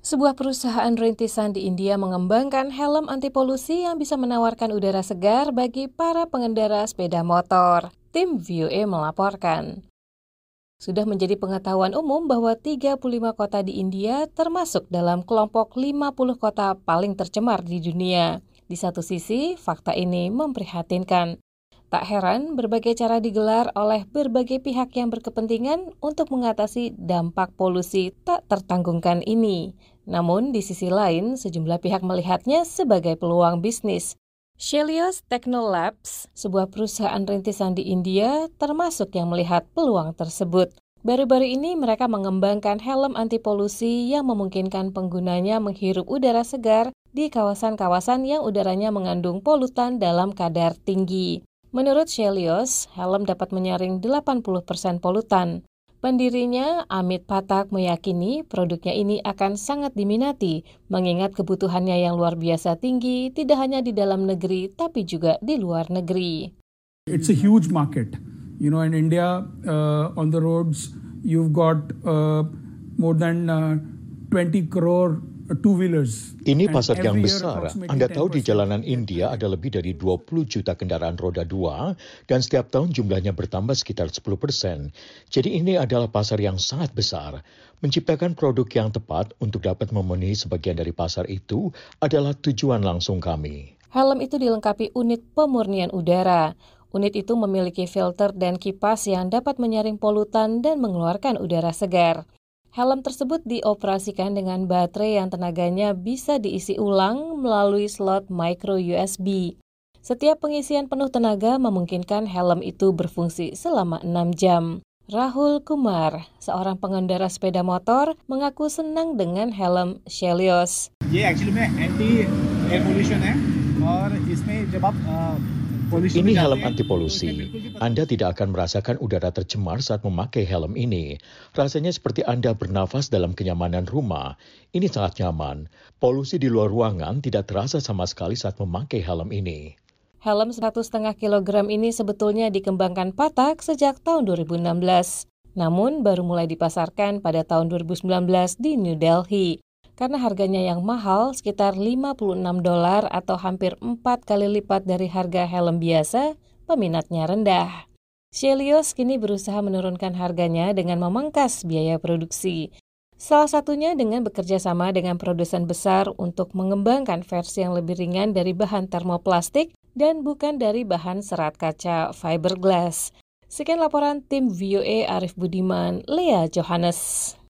Sebuah perusahaan rintisan di India mengembangkan helm anti polusi yang bisa menawarkan udara segar bagi para pengendara sepeda motor. Tim VOA melaporkan. Sudah menjadi pengetahuan umum bahwa 35 kota di India termasuk dalam kelompok 50 kota paling tercemar di dunia. Di satu sisi, fakta ini memprihatinkan. Tak heran, berbagai cara digelar oleh berbagai pihak yang berkepentingan untuk mengatasi dampak polusi tak tertanggungkan ini. Namun, di sisi lain, sejumlah pihak melihatnya sebagai peluang bisnis. Shelios Technolabs, sebuah perusahaan rintisan di India, termasuk yang melihat peluang tersebut. Baru-baru ini mereka mengembangkan helm anti polusi yang memungkinkan penggunanya menghirup udara segar di kawasan-kawasan yang udaranya mengandung polutan dalam kadar tinggi. Menurut Shelios, helm dapat menyaring 80% polutan. Pendirinya, Amit Patak, meyakini produknya ini akan sangat diminati, mengingat kebutuhannya yang luar biasa tinggi tidak hanya di dalam negeri, tapi juga di luar negeri. It's a huge market. You know, in India, uh, on the roads, you've got uh, more than uh, 20 crore ini pasar yang besar. Anda tahu di jalanan India ada lebih dari 20 juta kendaraan roda dua dan setiap tahun jumlahnya bertambah sekitar 10 persen. Jadi ini adalah pasar yang sangat besar. Menciptakan produk yang tepat untuk dapat memenuhi sebagian dari pasar itu adalah tujuan langsung kami. Helm itu dilengkapi unit pemurnian udara. Unit itu memiliki filter dan kipas yang dapat menyaring polutan dan mengeluarkan udara segar. Helm tersebut dioperasikan dengan baterai yang tenaganya bisa diisi ulang melalui slot micro USB. Setiap pengisian penuh tenaga memungkinkan helm itu berfungsi selama 6 jam. Rahul Kumar, seorang pengendara sepeda motor, mengaku senang dengan helm Shelios. Yeah, actually anti air pollution है और इसमें जब आप ini helm anti polusi. Anda tidak akan merasakan udara tercemar saat memakai helm ini. Rasanya seperti Anda bernafas dalam kenyamanan rumah. Ini sangat nyaman. Polusi di luar ruangan tidak terasa sama sekali saat memakai helm ini. Helm 1,5 kg ini sebetulnya dikembangkan Patak sejak tahun 2016. Namun baru mulai dipasarkan pada tahun 2019 di New Delhi karena harganya yang mahal sekitar 56 dolar atau hampir 4 kali lipat dari harga helm biasa, peminatnya rendah. Shelios kini berusaha menurunkan harganya dengan memangkas biaya produksi. Salah satunya dengan bekerja sama dengan produsen besar untuk mengembangkan versi yang lebih ringan dari bahan termoplastik dan bukan dari bahan serat kaca fiberglass. Sekian laporan tim VOA Arif Budiman, Lea Johannes.